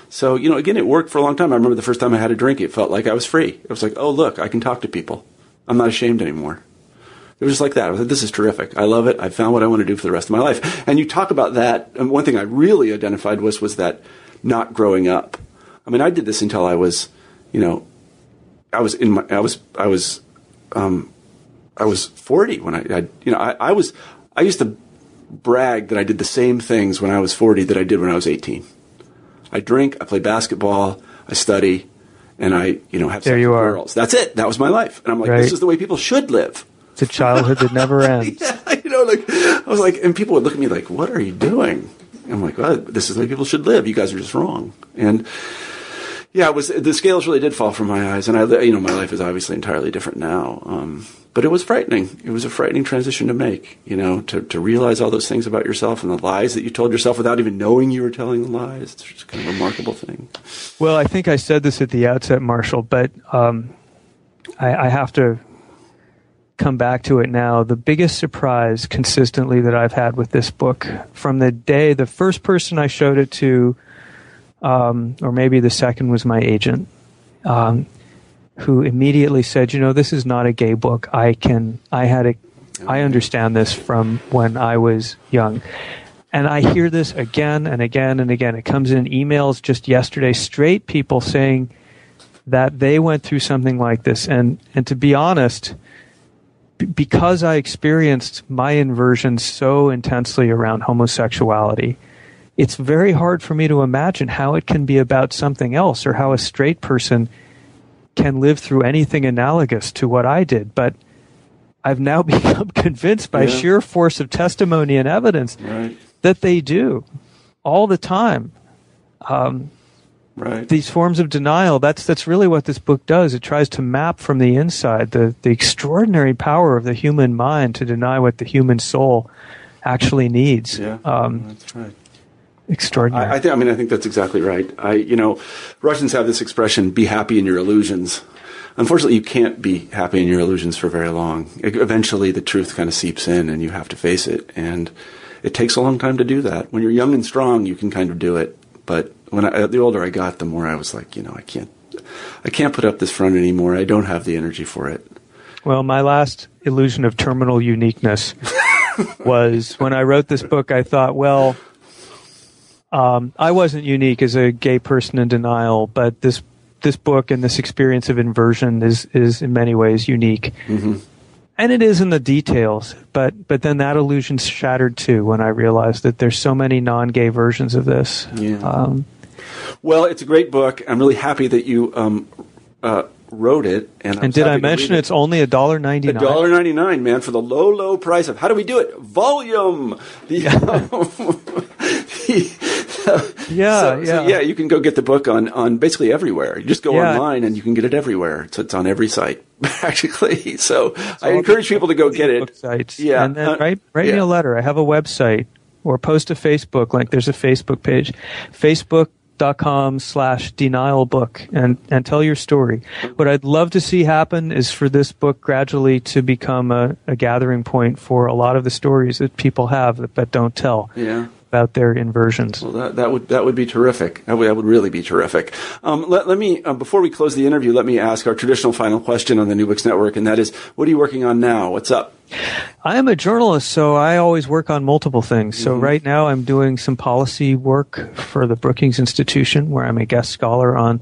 so, you know, again, it worked for a long time. I remember the first time I had a drink, it felt like I was free. It was like, oh, look, I can talk to people. I'm not ashamed anymore. It was just like that. I was like, this is terrific. I love it. I found what I want to do for the rest of my life. And you talk about that. And one thing I really identified was was that not growing up. I mean, I did this until I was, you know, I was in my, I was, I was, um, I was 40 when I, I you know, I, I, was, I used to brag that I did the same things when I was 40 that I did when I was 18. I drink, I play basketball, I study, and I, you know, have there sex you with are. girls. That's it. That was my life. And I'm like, right. this is the way people should live. It's a childhood that never ends. yeah, you know, like, I was like, and people would look at me like, what are you doing? I'm like, well, this is the way people should live. You guys are just wrong. And, yeah, it was the scales really did fall from my eyes, and I, you know, my life is obviously entirely different now. Um, but it was frightening. It was a frightening transition to make, you know, to, to realize all those things about yourself and the lies that you told yourself without even knowing you were telling the lies. It's just kind of a remarkable thing. Well, I think I said this at the outset, Marshall, but um, I, I have to come back to it now. The biggest surprise consistently that I've had with this book from the day the first person I showed it to, um, or maybe the second was my agent. Um, who immediately said, "You know, this is not a gay book. I can, I had a, I understand this from when I was young." And I hear this again and again and again. It comes in emails just yesterday, straight people saying that they went through something like this. And, and to be honest, b- because I experienced my inversion so intensely around homosexuality, it's very hard for me to imagine how it can be about something else or how a straight person can live through anything analogous to what I did, but I've now become convinced by yeah. sheer force of testimony and evidence right. that they do all the time. Um, right. These forms of denial. That's that's really what this book does. It tries to map from the inside the the extraordinary power of the human mind to deny what the human soul actually needs. Yeah, um, that's right. Extraordinary. I, I, think. I mean, I think that's exactly right. I, you know, Russians have this expression: "Be happy in your illusions." Unfortunately, you can't be happy in your illusions for very long. Eventually, the truth kind of seeps in, and you have to face it. And it takes a long time to do that. When you're young and strong, you can kind of do it. But when I, the older I got, the more I was like, you know, I can't, I can't put up this front anymore. I don't have the energy for it. Well, my last illusion of terminal uniqueness was when I wrote this book. I thought, well, um, I wasn't unique as a gay person in denial, but this this book and this experience of inversion is is in many ways unique. Mm-hmm. And it is in the details but but then that illusion shattered too when i realized that there's so many non-gay versions of this. Yeah. Um, well it's a great book. I'm really happy that you um, uh, wrote it and, and did i mention it's only a dollar 99 a dollar 99 man for the low low price of how do we do it? Volume! The, the yeah, so, yeah, so, yeah. You can go get the book on on basically everywhere. You just go yeah. online and you can get it everywhere. So it's on every site practically. So I encourage people to go get it. Sites. Yeah, and then uh, write write yeah. me a letter. I have a website or post a Facebook Like There's a Facebook page, Facebook.com slash denial book and, and tell your story. What I'd love to see happen is for this book gradually to become a, a gathering point for a lot of the stories that people have that, that don't tell. Yeah about their inversions. Well, that, that would that would be terrific. That would, that would really be terrific. Um, let, let me uh, before we close the interview, let me ask our traditional final question on the New Books Network, and that is, what are you working on now? What's up? I am a journalist, so I always work on multiple things. So mm-hmm. right now, I'm doing some policy work for the Brookings Institution, where I'm a guest scholar on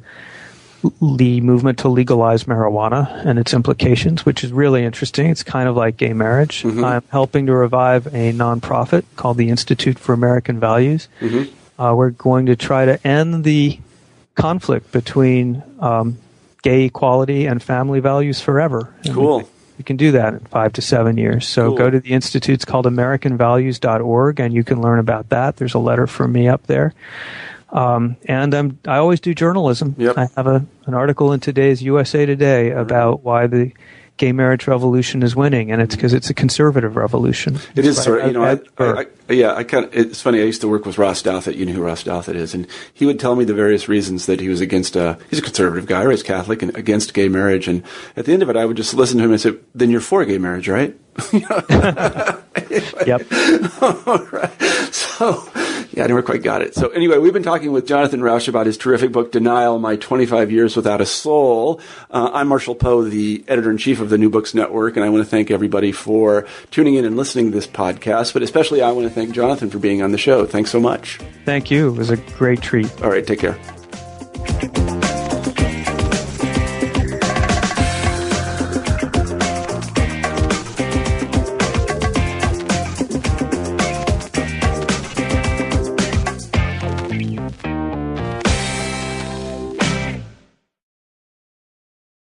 the movement to legalize marijuana and its implications, which is really interesting. It's kind of like gay marriage. Mm-hmm. I'm helping to revive a nonprofit called the Institute for American Values. Mm-hmm. Uh, we're going to try to end the conflict between um, gay equality and family values forever. And cool. We, we can do that in five to seven years. So cool. go to the institute's called AmericanValues.org and you can learn about that. There's a letter from me up there. Um, and I'm, I always do journalism. Yep. I have a, an article in today's USA Today about why the gay marriage revolution is winning, and it's because it's a conservative revolution. It is, sort of, you know, I, I, I, yeah, I kind of, it's funny. I used to work with Ross Douthat. You know who Ross Douthat is, and he would tell me the various reasons that he was against. Uh, he's a conservative guy, raised Catholic, and against gay marriage. And at the end of it, I would just listen to him and say, "Then you're for gay marriage, right?" yep. All right. So yeah, I never quite got it. So anyway, we've been talking with Jonathan Rauch about his terrific book, Denial, My 25 Years Without a Soul. Uh, I'm Marshall Poe, the editor-in-chief of the New Books Network, and I want to thank everybody for tuning in and listening to this podcast, but especially I want to thank Jonathan for being on the show. Thanks so much. Thank you. It was a great treat. All right, take care.